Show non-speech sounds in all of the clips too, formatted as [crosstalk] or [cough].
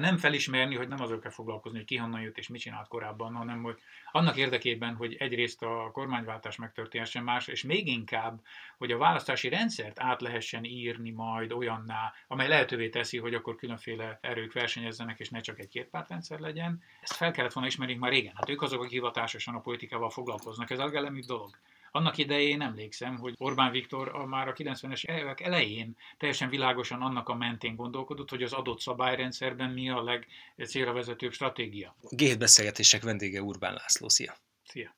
nem felismerni, hogy nem azokkal kell foglalkozni, hogy ki honnan jött és mit csinált korábban, hanem hogy annak érdekében, hogy egyrészt a kormányváltás megtörténhessen más, és még inkább, hogy a választási rendszert át lehessen írni majd olyanná, amely lehetővé teszi, hogy akkor különféle erők versenyezzenek, és ne csak egy kétpártrendszer legyen. Ezt fel kellett volna ismerni már régen. Hát ők azok, akik hivatásosan a politikával foglalkoznak. Ez a legelemibb dolog. Annak idején emlékszem, hogy Orbán Viktor a már a 90-es évek elején teljesen világosan annak a mentén gondolkodott, hogy az adott szabályrendszerben mi a legcélra vezetőbb stratégia. G7 beszélgetések vendége Urbán László. Szia! Szia!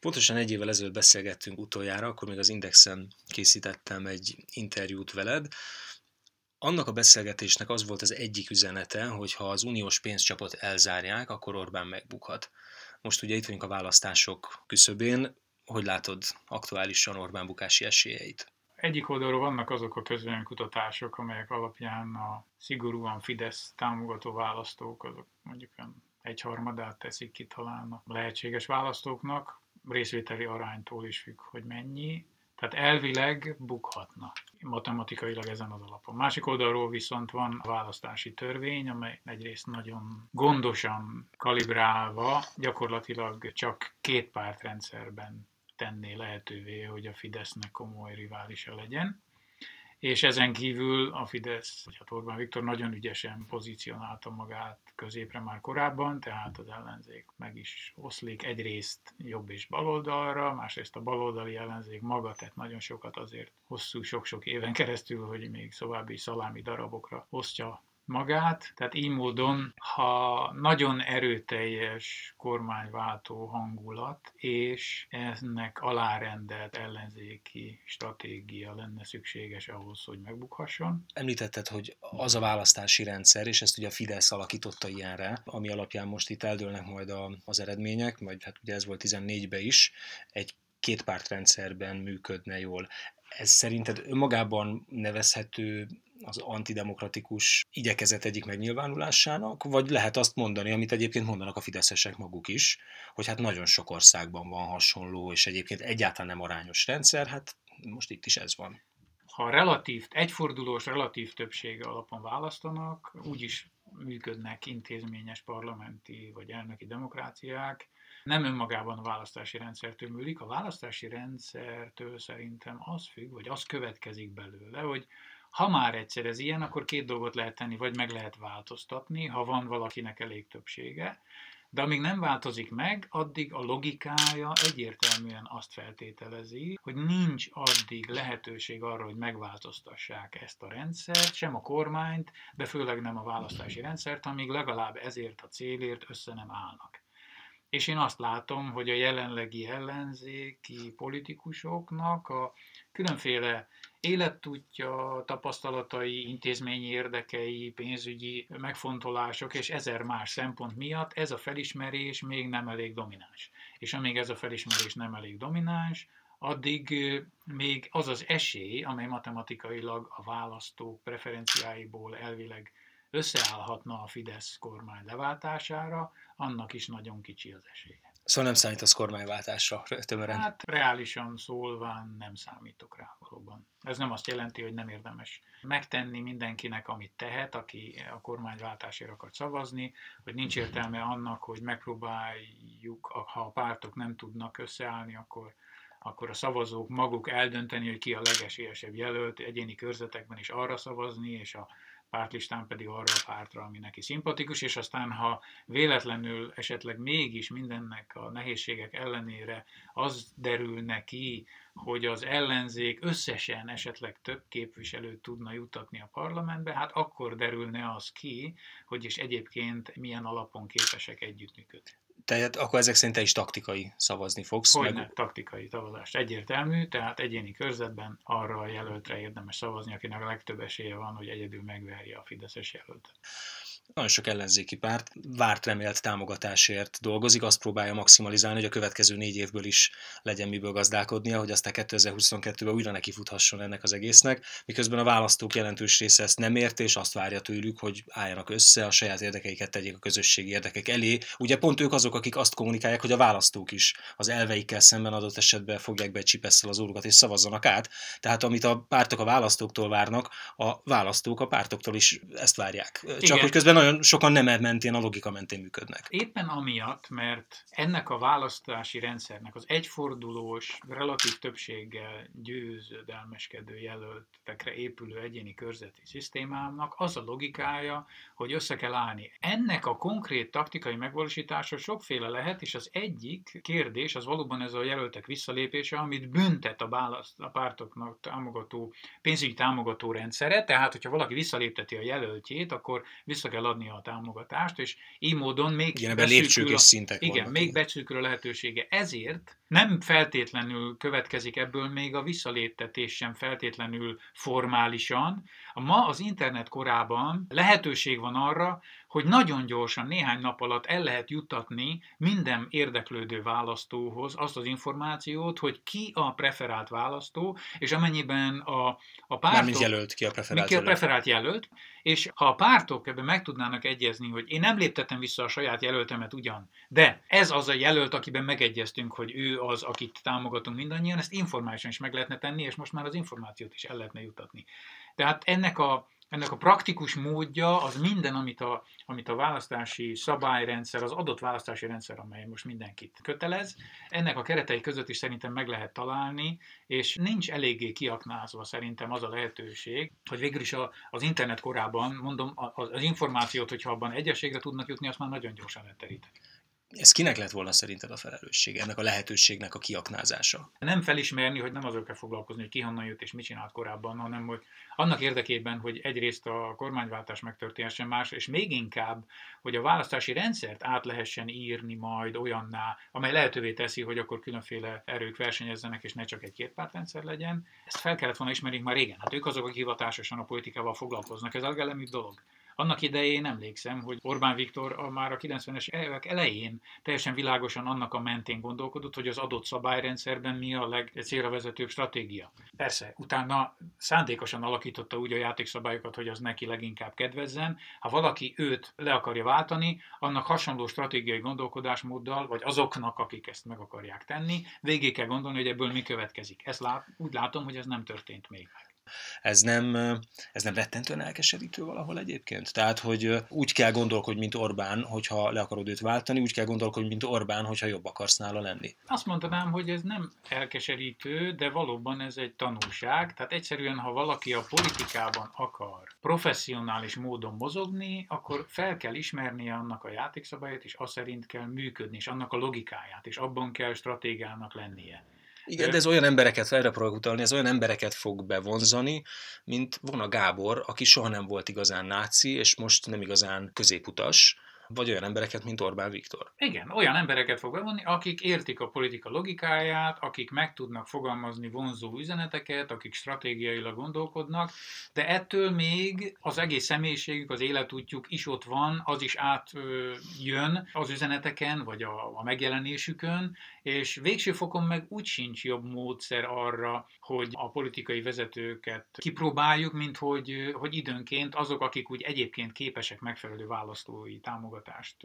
Pontosan egy évvel ezelőtt beszélgettünk utoljára, akkor még az Indexen készítettem egy interjút veled. Annak a beszélgetésnek az volt az egyik üzenete, hogy ha az uniós pénzcsapot elzárják, akkor Orbán megbukhat. Most ugye itt vagyunk a választások küszöbén, hogy látod aktuálisan Orbán bukási esélyeit? Egyik oldalról vannak azok a kutatások, amelyek alapján a szigorúan Fidesz támogató választók, azok mondjuk egyharmadát teszik ki talán a lehetséges választóknak, részvételi aránytól is függ, hogy mennyi. Tehát elvileg bukhatna matematikailag ezen az alapon. Másik oldalról viszont van a választási törvény, amely egyrészt nagyon gondosan kalibrálva, gyakorlatilag csak két pártrendszerben tenné lehetővé, hogy a Fidesznek komoly riválisa legyen. És ezen kívül a Fidesz, vagy hát Orbán Viktor nagyon ügyesen pozícionálta magát középre már korábban, tehát az ellenzék meg is oszlik egyrészt jobb és baloldalra, másrészt a baloldali ellenzék maga tett nagyon sokat azért hosszú, sok-sok éven keresztül, hogy még szóvábbi szalámi darabokra osztja magát, tehát így módon, ha nagyon erőteljes kormányváltó hangulat és ennek alárendelt ellenzéki stratégia lenne szükséges ahhoz, hogy megbukhasson. Említetted, hogy az a választási rendszer, és ezt ugye a Fidesz alakította ilyenre, ami alapján most itt eldőlnek majd a, az eredmények, majd hát ugye ez volt 14-ben is, egy kétpártrendszerben működne jól. Ez szerinted önmagában nevezhető az antidemokratikus igyekezet egyik megnyilvánulásának, vagy lehet azt mondani, amit egyébként mondanak a fideszesek maguk is, hogy hát nagyon sok országban van hasonló, és egyébként egyáltalán nem arányos rendszer, hát most itt is ez van. Ha relatív, egyfordulós relatív többsége alapon választanak, úgyis működnek intézményes parlamenti vagy elnöki demokráciák, nem önmagában a választási rendszertől múlik. A választási rendszertől szerintem az függ, vagy az következik belőle, hogy ha már egyszer ez ilyen, akkor két dolgot lehet tenni, vagy meg lehet változtatni, ha van valakinek elég többsége, de amíg nem változik meg, addig a logikája egyértelműen azt feltételezi, hogy nincs addig lehetőség arra, hogy megváltoztassák ezt a rendszert, sem a kormányt, de főleg nem a választási rendszert, amíg legalább ezért a célért össze nem állnak. És én azt látom, hogy a jelenlegi ellenzéki politikusoknak a különféle élettudja, tapasztalatai, intézményi érdekei, pénzügyi megfontolások és ezer más szempont miatt ez a felismerés még nem elég domináns. És amíg ez a felismerés nem elég domináns, addig még az az esély, amely matematikailag a választók preferenciáiból elvileg összeállhatna a Fidesz kormány leváltására, annak is nagyon kicsi az esélye. Szóval nem számítasz kormányváltásra tömören? Hát reálisan szólván nem számítok rá valóban. Ez nem azt jelenti, hogy nem érdemes megtenni mindenkinek, amit tehet, aki a kormányváltásért akar szavazni, hogy nincs értelme annak, hogy megpróbáljuk, ha a pártok nem tudnak összeállni, akkor akkor a szavazók maguk eldönteni, hogy ki a legesélyesebb jelölt, egyéni körzetekben is arra szavazni, és a pártlistán pedig arra a pártra, ami neki szimpatikus, és aztán ha véletlenül esetleg mégis mindennek a nehézségek ellenére az derül neki, hogy az ellenzék összesen esetleg több képviselőt tudna jutatni a parlamentbe, hát akkor derülne az ki, hogy is egyébként milyen alapon képesek együttműködni. Tehát akkor ezek szerint te is taktikai szavazni fogsz? Hogy meg... taktikai szavazás. Egyértelmű, tehát egyéni körzetben arra a jelöltre érdemes szavazni, akinek a legtöbb esélye van, hogy egyedül megverje a Fideszes jelöltet nagyon sok ellenzéki párt várt remélt támogatásért dolgozik, azt próbálja maximalizálni, hogy a következő négy évből is legyen miből gazdálkodnia, hogy aztán 2022-ben újra neki futhasson ennek az egésznek, miközben a választók jelentős része ezt nem ért, és azt várja tőlük, hogy álljanak össze, a saját érdekeiket tegyék a közösségi érdekek elé. Ugye pont ők azok, akik azt kommunikálják, hogy a választók is az elveikkel szemben adott esetben fogják be csipesszel az órukat és szavazzanak át. Tehát amit a pártok a választóktól várnak, a választók a pártoktól is ezt várják. Csak Igen. hogy közben nagyon sokan nem e mentén, a logika mentén működnek. Éppen amiatt, mert ennek a választási rendszernek az egyfordulós, relatív többséggel győződelmeskedő jelöltekre épülő egyéni körzeti szisztémának az a logikája, hogy össze kell állni. Ennek a konkrét taktikai megvalósítása sokféle lehet, és az egyik kérdés az valóban ez a jelöltek visszalépése, amit büntet a, választ, a pártoknak támogató, pénzügyi támogató rendszere, tehát hogyha valaki visszalépteti a jelöltjét, akkor vissza kell adnia a támogatást, és így módon még igen, lépcsők és szintek Igen, vannak, még becsülkül a lehetősége. Ezért nem feltétlenül következik ebből még a visszaléptetés sem feltétlenül formálisan. Ma az internet korában lehetőség van arra, hogy nagyon gyorsan, néhány nap alatt el lehet juttatni minden érdeklődő választóhoz azt az információt, hogy ki a preferált választó, és amennyiben a, a pártok... Mármint jelölt ki a preferált ki a preferált jelölt, és ha a pártok ebben meg tudnának egyezni, hogy én nem léptettem vissza a saját jelöltemet ugyan, de ez az a jelölt, akiben megegyeztünk, hogy ő az, akit támogatunk mindannyian, ezt informálisan is meg lehetne tenni, és most már az információt is el lehetne jutatni. Tehát ennek a ennek a praktikus módja az minden, amit a, amit a választási szabályrendszer, az adott választási rendszer, amely most mindenkit kötelez, ennek a keretei között is szerintem meg lehet találni, és nincs eléggé kiaknázva szerintem az a lehetőség, hogy végül is a, az internet korában, mondom, az, az információt, hogyha abban egyességre tudnak jutni, azt már nagyon gyorsan lehet. Ez kinek lett volna szerinted a felelőssége, ennek a lehetőségnek a kiaknázása? Nem felismerni, hogy nem azok kell foglalkozni, hogy ki honnan jött és mit csinált korábban, hanem hogy annak érdekében, hogy egyrészt a kormányváltás megtörténhessen más, és még inkább, hogy a választási rendszert át lehessen írni majd olyanná, amely lehetővé teszi, hogy akkor különféle erők versenyezzenek, és ne csak egy kétpártrendszer legyen. Ezt fel kellett volna ismerni már régen. Hát ők azok, akik hivatásosan a politikával foglalkoznak. Ez a legelemibb dolog. Annak idején emlékszem, hogy Orbán Viktor a már a 90-es évek elején teljesen világosan annak a mentén gondolkodott, hogy az adott szabályrendszerben mi a legcélra vezetőbb stratégia. Persze, utána szándékosan alakította úgy a játékszabályokat, hogy az neki leginkább kedvezzen. Ha valaki őt le akarja váltani, annak hasonló stratégiai gondolkodásmóddal, vagy azoknak, akik ezt meg akarják tenni, végig kell gondolni, hogy ebből mi következik. Ezt lát, úgy látom, hogy ez nem történt még. Ez nem, ez nem rettentően elkeserítő valahol egyébként? Tehát, hogy úgy kell gondolkodni, mint Orbán, hogyha le akarod őt váltani, úgy kell gondolkodni, mint Orbán, hogyha jobb akarsz nála lenni. Azt mondanám, hogy ez nem elkeserítő, de valóban ez egy tanulság. Tehát egyszerűen, ha valaki a politikában akar professzionális módon mozogni, akkor fel kell ismernie annak a játékszabályát, és azt szerint kell működni, és annak a logikáját, és abban kell stratégának lennie. Igen, de ez olyan embereket, erre próbálok utalni, ez olyan embereket fog bevonzani, mint Vona Gábor, aki soha nem volt igazán náci, és most nem igazán középutas, vagy olyan embereket, mint Orbán Viktor. Igen, olyan embereket fog bevonni, akik értik a politika logikáját, akik meg tudnak fogalmazni vonzó üzeneteket, akik stratégiailag gondolkodnak, de ettől még az egész személyiségük, az életútjuk is ott van, az is átjön az üzeneteken, vagy a, a megjelenésükön, és végső fokon meg úgy sincs jobb módszer arra, hogy a politikai vezetőket kipróbáljuk, mint hogy, hogy időnként azok, akik úgy egyébként képesek megfelelő választói támogatást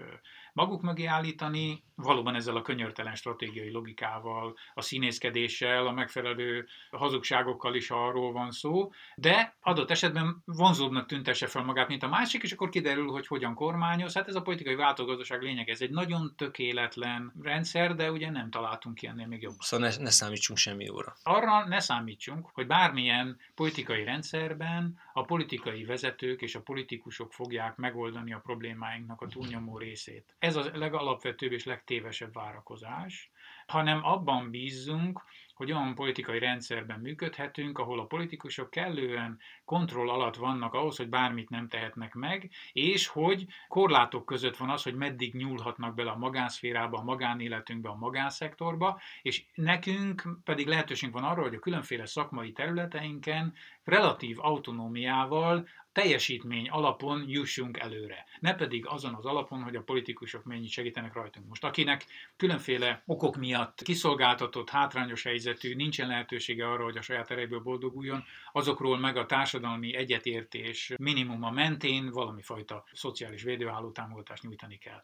maguk mögé állítani, valóban ezzel a könyörtelen stratégiai logikával, a színészkedéssel, a megfelelő hazugságokkal is arról van szó, de adott esetben vonzóbbnak tüntesse fel magát, mint a másik, és akkor kiderül, hogy hogyan kormányoz. Hát ez a politikai változatosság lényeg, ez egy nagyon tökéletlen rendszer, de ugye nem találtunk ilyennél még jobb. Szóval ne, ne számítsunk semmi óra. Arra ne számítsunk, hogy bármilyen politikai rendszerben a politikai vezetők és a politikusok fogják megoldani a problémáinknak a túlnyomó részét. Ez a legalapvetőbb és legtévesebb várakozás, hanem abban bízzunk, hogy olyan politikai rendszerben működhetünk, ahol a politikusok kellően kontroll alatt vannak ahhoz, hogy bármit nem tehetnek meg, és hogy korlátok között van az, hogy meddig nyúlhatnak bele a magánszférába, a magánéletünkbe, a magánszektorba, és nekünk pedig lehetőségünk van arra, hogy a különféle szakmai területeinken relatív autonómiával teljesítmény alapon jussunk előre. Ne pedig azon az alapon, hogy a politikusok mennyit segítenek rajtunk. Most akinek különféle okok miatt kiszolgáltatott, hátrányos helyzetű, nincsen lehetősége arra, hogy a saját erejéből boldoguljon, azokról meg a társadalmi egyetértés minimuma mentén valami fajta szociális védőháló támogatást nyújtani kell.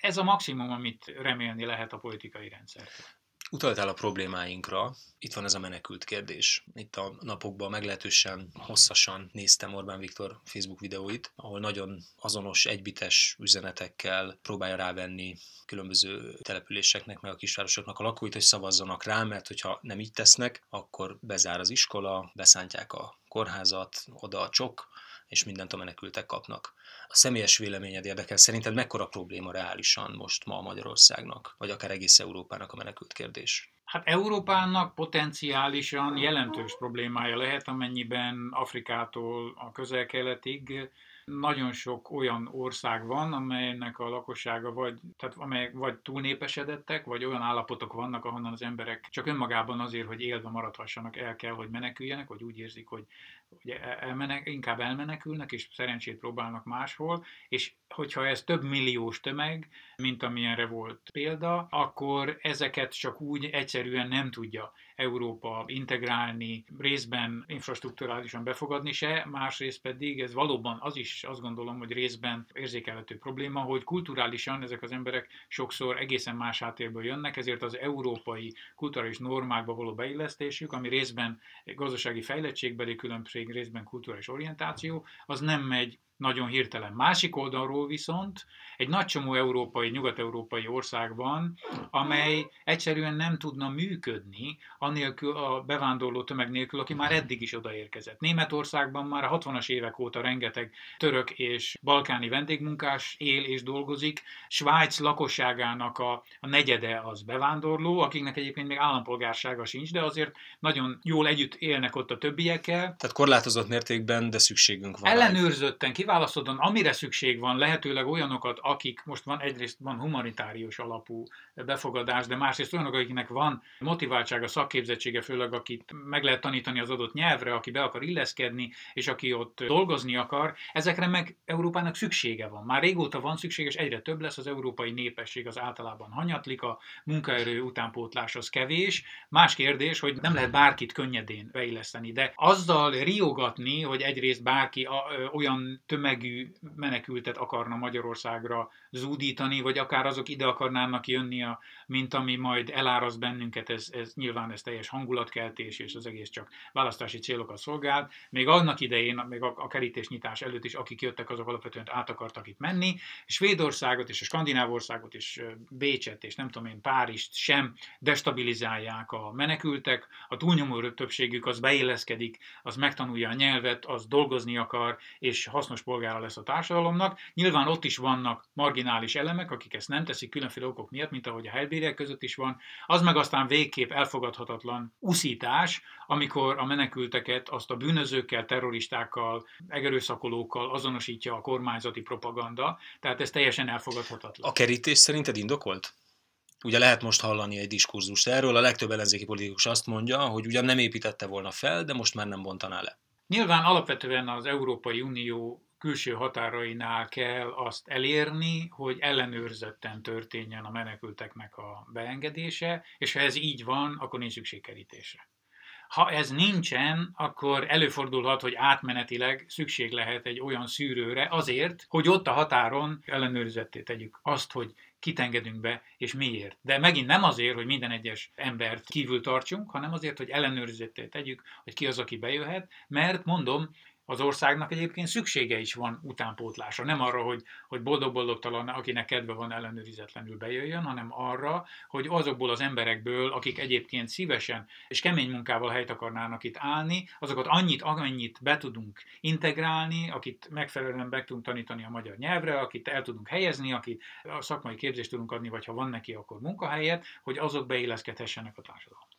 Ez a maximum, amit remélni lehet a politikai rendszertől. Utaltál a problémáinkra, itt van ez a menekült kérdés. Itt a napokban meglehetősen hosszasan néztem Orbán Viktor Facebook videóit, ahol nagyon azonos, egybites üzenetekkel próbálja rávenni különböző településeknek, meg a kisvárosoknak a lakóit, hogy szavazzanak rá, mert hogyha nem így tesznek, akkor bezár az iskola, beszántják a kórházat, oda a csok, és mindent a menekültek kapnak. A személyes véleményed érdekel, szerinted mekkora probléma reálisan most ma Magyarországnak, vagy akár egész Európának a menekült kérdés? Hát Európának potenciálisan jelentős problémája lehet, amennyiben Afrikától a közel-keletig nagyon sok olyan ország van, amelynek a lakossága vagy, tehát amelyek vagy túlnépesedettek, vagy olyan állapotok vannak, ahonnan az emberek csak önmagában azért, hogy élve maradhassanak, el kell, hogy meneküljenek, vagy úgy érzik, hogy, hogy elmenek, inkább elmenekülnek, és szerencsét próbálnak máshol, és hogyha ez több milliós tömeg, mint amilyenre volt példa, akkor ezeket csak úgy egyszerűen nem tudja Európa integrálni, részben infrastruktúrálisan befogadni se, másrészt pedig ez valóban az is azt gondolom, hogy részben érzékelhető probléma, hogy kulturálisan ezek az emberek sokszor egészen más háttérből jönnek, ezért az európai kulturális normákba való beillesztésük, ami részben gazdasági fejlettségbeli különbség, részben kulturális orientáció, az nem megy nagyon hirtelen. Másik oldalról viszont egy nagy csomó európai, nyugat-európai ország van, amely egyszerűen nem tudna működni anélkül a bevándorló tömeg nélkül, aki már eddig is odaérkezett. Németországban már a 60-as évek óta rengeteg török és balkáni vendégmunkás él és dolgozik. Svájc lakosságának a, a negyede az bevándorló, akiknek egyébként még állampolgársága sincs, de azért nagyon jól együtt élnek ott a többiekkel. Tehát korlátozott mértékben, de szükségünk van. Ellenőrzötten, kiválasztottan, amire szükség van, lehetőleg olyanokat, akik most van egyrészt van humanitárius alapú befogadás, de másrészt olyanok, akiknek van motiváltsága, szakképzettsége, főleg akit meg lehet tanítani az adott nyelvre, aki be akar illeszkedni, és aki ott dolgozni akar, ezekre meg Európának szüksége van. Már régóta van szükség, és egyre több lesz az európai népesség, az általában hanyatlik, a munkaerő utánpótlás az kevés. Más kérdés, hogy nem lehet bárkit könnyedén beilleszteni, de azzal riogatni, hogy egyrészt bárki olyan tömegű menekültet akarna Magyarországra zúdítani, vagy akár azok ide akarnának jönni, a, mint ami majd eláraszt bennünket, ez, ez nyilván ez teljes hangulatkeltés, és az egész csak választási célokat szolgál. Még annak idején, még a, a kerítésnyitás előtt is, akik jöttek, azok alapvetően át akartak itt menni. Svédországot és a Skandináv országot és Bécset és nem tudom én, Párizst sem destabilizálják a menekültek. A túlnyomó többségük az beilleszkedik, az megtanulja a nyelvet, az dolgozni akar, és hasznos polgára lesz a társadalomnak. Nyilván ott is vannak marginális marginális elemek, akik ezt nem teszik különféle okok miatt, mint ahogy a helybérek között is van, az meg aztán végképp elfogadhatatlan uszítás, amikor a menekülteket azt a bűnözőkkel, terroristákkal, egerőszakolókkal azonosítja a kormányzati propaganda, tehát ez teljesen elfogadhatatlan. A kerítés szerinted indokolt? Ugye lehet most hallani egy diskurzust erről, a legtöbb ellenzéki politikus azt mondja, hogy ugyan nem építette volna fel, de most már nem bontaná le. Nyilván alapvetően az Európai Unió külső határainál kell azt elérni, hogy ellenőrzötten történjen a menekülteknek a beengedése, és ha ez így van, akkor nincs szükség. Ha ez nincsen, akkor előfordulhat, hogy átmenetileg szükség lehet egy olyan szűrőre azért, hogy ott a határon ellenőrizetté tegyük azt, hogy kit engedünk be, és miért. De megint nem azért, hogy minden egyes embert kívül tartsunk, hanem azért, hogy ellenőrizetté tegyük, hogy ki az, aki bejöhet, mert mondom, az országnak egyébként szüksége is van utánpótlásra. Nem arra, hogy, hogy boldog-boldogtalan, akinek kedve van ellenőrizetlenül bejöjjön, hanem arra, hogy azokból az emberekből, akik egyébként szívesen és kemény munkával helyt akarnának itt állni, azokat annyit, amennyit be tudunk integrálni, akit megfelelően be tudunk tanítani a magyar nyelvre, akit el tudunk helyezni, akit a szakmai képzést tudunk adni, vagy ha van neki, akkor munkahelyet, hogy azok beilleszkedhessenek a társadalomba.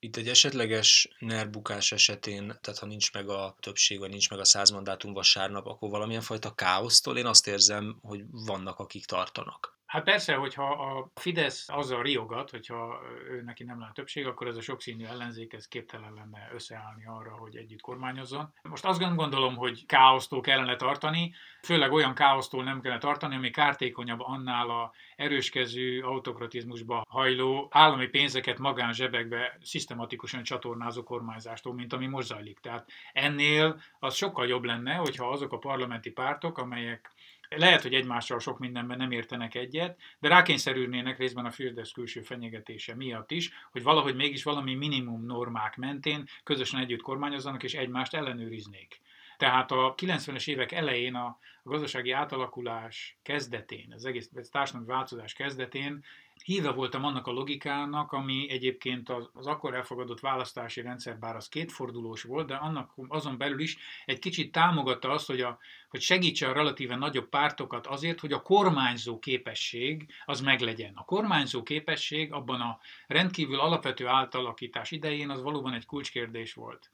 Itt egy esetleges NER bukás esetén, tehát ha nincs meg a többség, vagy nincs meg a száz mandátum vasárnap, akkor valamilyen fajta káosztól én azt érzem, hogy vannak, akik tartanak. Hát persze, hogyha a Fidesz azzal riogat, hogyha ő neki nem lenne többség, akkor ez a sokszínű ellenzék ez képtelen lenne összeállni arra, hogy együtt kormányozzon. Most azt gondolom, hogy káosztól kellene tartani, főleg olyan káosztól nem kellene tartani, ami kártékonyabb annál a erőskező autokratizmusba hajló állami pénzeket magán zsebekbe szisztematikusan csatornázó kormányzástól, mint ami most zajlik. Tehát ennél az sokkal jobb lenne, hogyha azok a parlamenti pártok, amelyek lehet, hogy egymással sok mindenben nem értenek egyet, de rákényszerülnének részben a Fidesz külső fenyegetése miatt is, hogy valahogy mégis valami minimum normák mentén közösen együtt kormányozzanak és egymást ellenőriznék. Tehát a 90-es évek elején a, a gazdasági átalakulás kezdetén, az egész társadalmi változás kezdetén híve voltam annak a logikának, ami egyébként az, az akkor elfogadott választási rendszer, bár az kétfordulós volt, de annak azon belül is egy kicsit támogatta azt, hogy, a, hogy segítse a relatíve nagyobb pártokat azért, hogy a kormányzó képesség az meglegyen. A kormányzó képesség abban a rendkívül alapvető átalakítás idején az valóban egy kulcskérdés volt.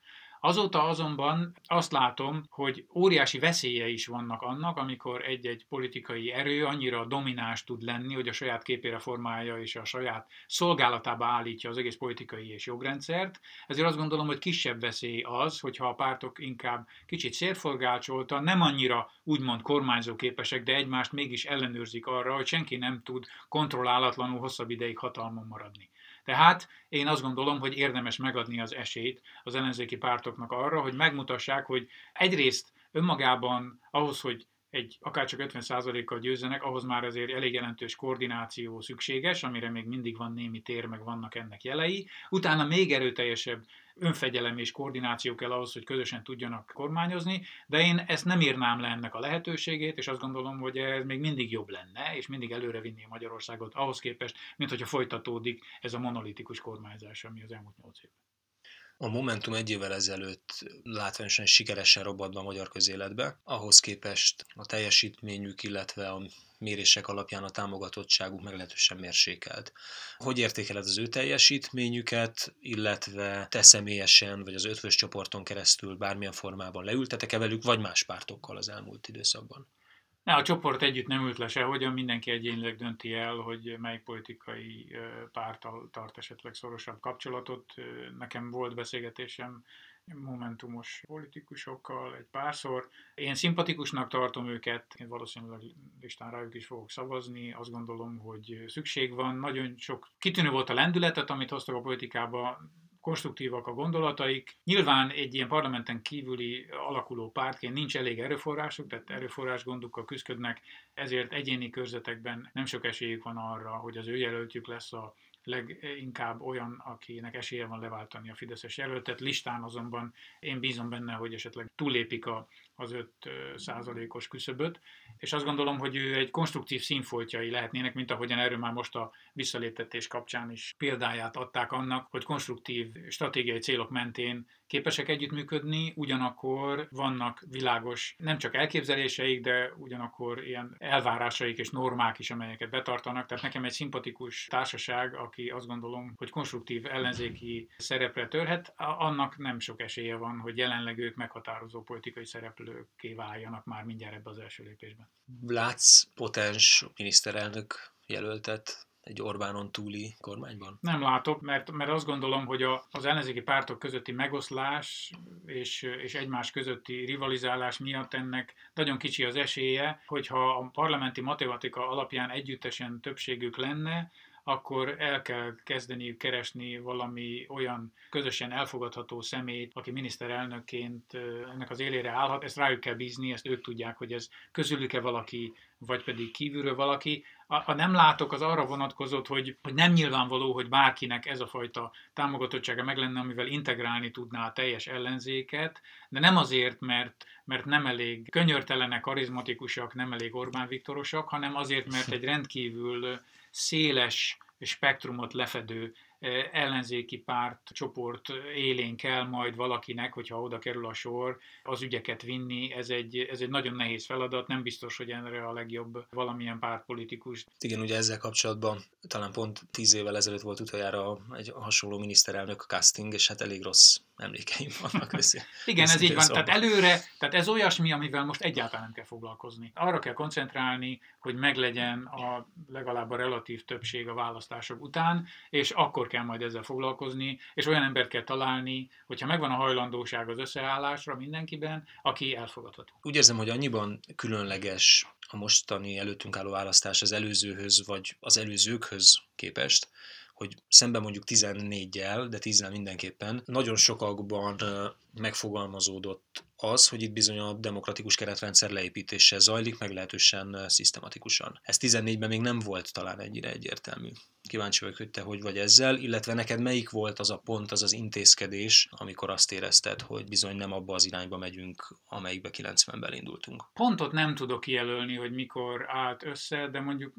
Azóta azonban azt látom, hogy óriási veszélye is vannak annak, amikor egy-egy politikai erő annyira domináns tud lenni, hogy a saját képére formálja és a saját szolgálatába állítja az egész politikai és jogrendszert. Ezért azt gondolom, hogy kisebb veszély az, hogyha a pártok inkább kicsit szélforgácsolta, nem annyira úgymond kormányzó képesek, de egymást mégis ellenőrzik arra, hogy senki nem tud kontrollálatlanul hosszabb ideig hatalmon maradni. Tehát én azt gondolom, hogy érdemes megadni az esélyt az ellenzéki pártoknak arra, hogy megmutassák, hogy egyrészt önmagában ahhoz, hogy egy akárcsak 50%-kal győzzenek, ahhoz már azért elég jelentős koordináció szükséges, amire még mindig van némi tér, meg vannak ennek jelei. Utána még erőteljesebb önfegyelem és koordináció kell ahhoz, hogy közösen tudjanak kormányozni, de én ezt nem írnám le ennek a lehetőségét, és azt gondolom, hogy ez még mindig jobb lenne, és mindig előre vinni Magyarországot ahhoz képest, mint hogyha folytatódik ez a monolitikus kormányzás, ami az elmúlt nyolc évben. A Momentum egy évvel ezelőtt látványosan sikeresen robbant a magyar közéletbe, ahhoz képest a teljesítményük, illetve a mérések alapján a támogatottságuk meglehetősen mérsékelt. Hogy értékeled az ő teljesítményüket, illetve te személyesen, vagy az ötvös csoporton keresztül bármilyen formában leültetek-e velük, vagy más pártokkal az elmúlt időszakban? Ne, a csoport együtt nem ült le sehogyan, mindenki egyénileg dönti el, hogy melyik politikai párttal tart esetleg szorosabb kapcsolatot. Nekem volt beszélgetésem momentumos politikusokkal egy párszor. Én szimpatikusnak tartom őket, én valószínűleg listán rájuk is fogok szavazni, azt gondolom, hogy szükség van. Nagyon sok kitűnő volt a lendületet, amit hoztak a politikába, konstruktívak a gondolataik. Nyilván egy ilyen parlamenten kívüli alakuló pártként nincs elég erőforrásuk, tehát erőforrás gondokkal küzdködnek, ezért egyéni körzetekben nem sok esélyük van arra, hogy az ő jelöltjük lesz a leginkább olyan, akinek esélye van leváltani a Fideszes jelöltet. Listán azonban én bízom benne, hogy esetleg túlépik a, az 5 százalékos küszöböt, és azt gondolom, hogy ő egy konstruktív színfoltjai lehetnének, mint ahogyan erről már most a visszaléptetés kapcsán is példáját adták annak, hogy konstruktív stratégiai célok mentén képesek együttműködni, ugyanakkor vannak világos nem csak elképzeléseik, de ugyanakkor ilyen elvárásaik és normák is, amelyeket betartanak. Tehát nekem egy szimpatikus társaság, aki azt gondolom, hogy konstruktív ellenzéki szerepre törhet, annak nem sok esélye van, hogy jelenleg ők meghatározó politikai szereplőké váljanak már mindjárt ebbe az első lépésben. Látsz potens miniszterelnök jelöltet egy Orbánon túli kormányban? Nem látok, mert, mert azt gondolom, hogy a, az ellenzéki pártok közötti megoszlás és, és egymás közötti rivalizálás miatt ennek nagyon kicsi az esélye, hogyha a parlamenti matematika alapján együttesen többségük lenne, akkor el kell kezdeniük keresni valami olyan közösen elfogadható szemét, aki miniszterelnökként ennek az élére állhat. Ezt rájuk kell bízni, ezt ők tudják, hogy ez közülük-e valaki, vagy pedig kívülről valaki. A, a nem látok az arra vonatkozott, hogy, hogy nem nyilvánvaló, hogy bárkinek ez a fajta támogatottsága meg lenne, amivel integrálni tudná a teljes ellenzéket, de nem azért, mert, mert nem elég könyörtelenek, karizmatikusak, nem elég Orbán Viktorosak, hanem azért, mert egy rendkívül széles spektrumot lefedő ellenzéki párt csoport élén kell majd valakinek, hogyha oda kerül a sor, az ügyeket vinni. Ez egy, ez egy nagyon nehéz feladat, nem biztos, hogy erre a legjobb valamilyen pártpolitikus. Igen, ugye ezzel kapcsolatban talán pont tíz évvel ezelőtt volt utoljára egy hasonló miniszterelnök casting, és hát elég rossz emlékeim vannak [laughs] össze. Igen, ez így van. Tehát előre, tehát ez olyasmi, amivel most egyáltalán nem kell foglalkozni. Arra kell koncentrálni, hogy meglegyen a legalább a relatív többség a választások után, és akkor kell majd ezzel foglalkozni, és olyan embert kell találni, hogyha megvan a hajlandóság az összeállásra mindenkiben, aki elfogadható. Úgy érzem, hogy annyiban különleges a mostani előttünk álló választás az előzőhöz, vagy az előzőkhöz képest, hogy szemben mondjuk 14-jel, de 10 mindenképpen, nagyon sokakban megfogalmazódott az, hogy itt bizony a demokratikus keretrendszer leépítése zajlik, meglehetősen szisztematikusan. Ez 14-ben még nem volt talán ennyire egyértelmű. Kíváncsi vagyok, hogy te hogy vagy ezzel, illetve neked melyik volt az a pont, az az intézkedés, amikor azt érezted, hogy bizony nem abba az irányba megyünk, amelyikbe 90-ben indultunk. Pontot nem tudok kijelölni, hogy mikor állt össze, de mondjuk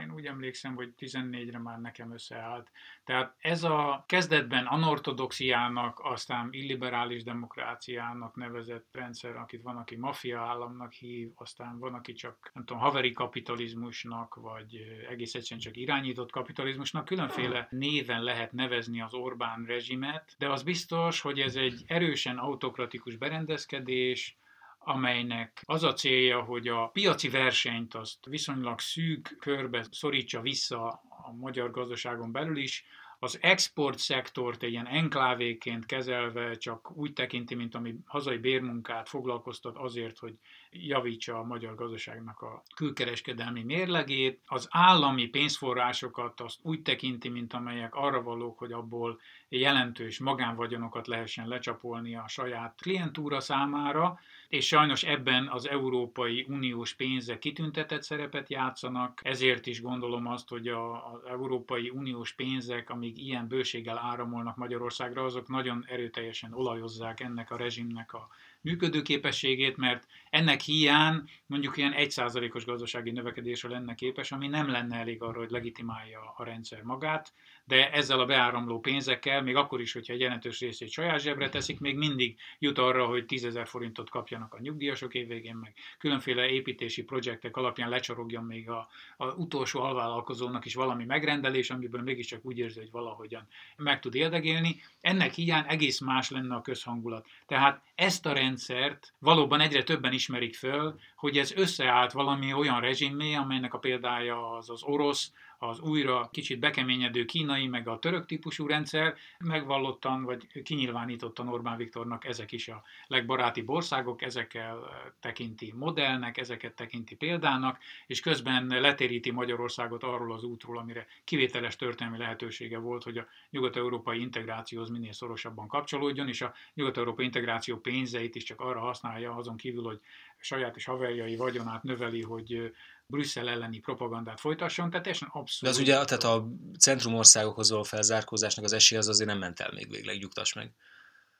én úgy emlékszem, hogy 14-re már nekem összeállt. Tehát ez a kezdetben anortodoxiának, aztán illiberális demokráciának nevezett rendszer, akit van, aki maffia államnak hív, aztán van, aki csak, nem tudom, haveri kapitalizmusnak, vagy egész egyszerűen csak irányított kapitalizmusnak, különféle néven lehet nevezni az Orbán rezsimet, de az biztos, hogy ez egy erősen autokratikus berendezkedés, amelynek az a célja, hogy a piaci versenyt azt viszonylag szűk körbe szorítsa vissza a magyar gazdaságon belül is, az export szektort egy ilyen enklávéként kezelve csak úgy tekinti, mint ami hazai bérmunkát foglalkoztat azért, hogy javítsa a magyar gazdaságnak a külkereskedelmi mérlegét. Az állami pénzforrásokat azt úgy tekinti, mint amelyek arra valók, hogy abból jelentős magánvagyonokat lehessen lecsapolni a saját klientúra számára, és sajnos ebben az Európai Uniós pénzek kitüntetett szerepet játszanak, ezért is gondolom azt, hogy az Európai Uniós pénzek, amíg ilyen bőséggel áramolnak Magyarországra, azok nagyon erőteljesen olajozzák ennek a rezsimnek a működőképességét, mert ennek hiány mondjuk ilyen 1%-os gazdasági növekedésre lenne képes, ami nem lenne elég arra, hogy legitimálja a rendszer magát, de ezzel a beáramló pénzekkel, még akkor is, hogyha egy jelentős részét saját zsebre teszik, még mindig jut arra, hogy 10 forintot kapjanak a nyugdíjasok évvégén, meg különféle építési projektek alapján lecsorogjon még a, a utolsó alvállalkozónak is valami megrendelés, amiből mégiscsak úgy érzi, hogy valahogyan meg tud érdegélni. Ennek hiány egész más lenne a közhangulat. Tehát ezt a rendszert valóban egyre többen ismerik föl, hogy ez összeállt valami olyan rezsimmé, amelynek a példája az az orosz, az újra kicsit bekeményedő kínai, meg a török típusú rendszer, megvallottan vagy kinyilvánítottan Orbán Viktornak ezek is a legbaráti országok, ezekkel tekinti modellnek, ezeket tekinti példának, és közben letéríti Magyarországot arról az útról, amire kivételes történelmi lehetősége volt, hogy a nyugat-európai integrációhoz minél szorosabban kapcsolódjon, és a nyugat-európai integráció pénzeit is csak arra használja, azon kívül, hogy saját és haverjai vagyonát növeli, hogy Brüsszel elleni propagandát folytasson, tehát teljesen abszolút. De az ugye, tehát a centrumországokhoz való felzárkózásnak az esélye az azért nem ment el még végleg, nyugtass meg.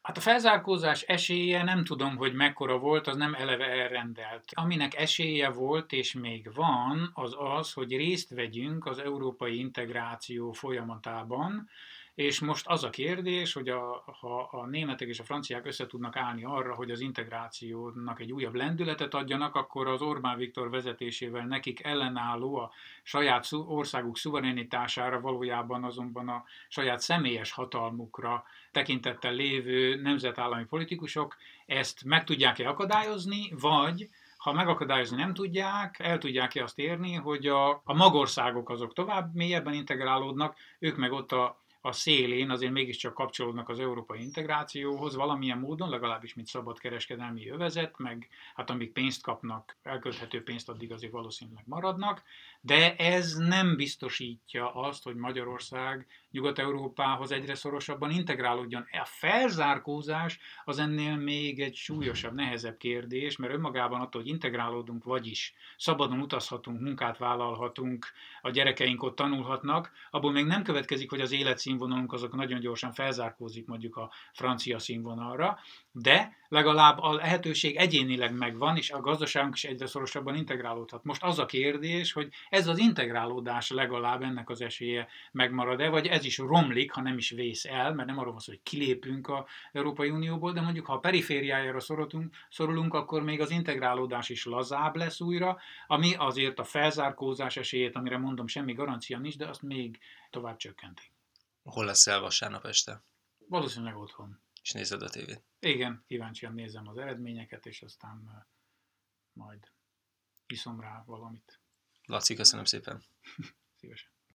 Hát a felzárkózás esélye nem tudom, hogy mekkora volt, az nem eleve elrendelt. Aminek esélye volt és még van, az az, hogy részt vegyünk az európai integráció folyamatában, és most az a kérdés, hogy a, ha a németek és a franciák össze tudnak állni arra, hogy az integrációnak egy újabb lendületet adjanak, akkor az Orbán Viktor vezetésével nekik ellenálló a saját országuk szuverenitására, valójában azonban a saját személyes hatalmukra tekintettel lévő nemzetállami politikusok ezt meg tudják-e akadályozni, vagy ha megakadályozni nem tudják, el tudják-e azt érni, hogy a, a magországok azok tovább mélyebben integrálódnak, ők meg ott a a szélén azért mégiscsak kapcsolódnak az európai integrációhoz valamilyen módon, legalábbis mint szabad kereskedelmi övezet, meg hát amíg pénzt kapnak, elkölthető pénzt addig azért valószínűleg maradnak, de ez nem biztosítja azt, hogy Magyarország Nyugat-Európához egyre szorosabban integrálódjon. A felzárkózás az ennél még egy súlyosabb, nehezebb kérdés, mert önmagában attól, hogy integrálódunk, vagyis szabadon utazhatunk, munkát vállalhatunk, a gyerekeink ott tanulhatnak, abból még nem következik, hogy az életszínvonalunk azok nagyon gyorsan felzárkózik mondjuk a francia színvonalra, de legalább a lehetőség egyénileg megvan, és a gazdaságunk is egyre szorosabban integrálódhat. Most az a kérdés, hogy ez az integrálódás legalább ennek az esélye megmarad-e, vagy ez is romlik, ha nem is vész el, mert nem arról van szó, hogy kilépünk az Európai Unióból, de mondjuk ha a perifériájára szorulunk, szorulunk, akkor még az integrálódás is lazább lesz újra, ami azért a felzárkózás esélyét, amire mondom, semmi garancia nincs, de azt még tovább csökkenti. Hol lesz el vasárnap este? Valószínűleg otthon. És nézed a tévét? Igen, kíváncsian nézem az eredményeket, és aztán majd iszom rá valamit. Laci, köszönöm szépen. [laughs] Szívesen.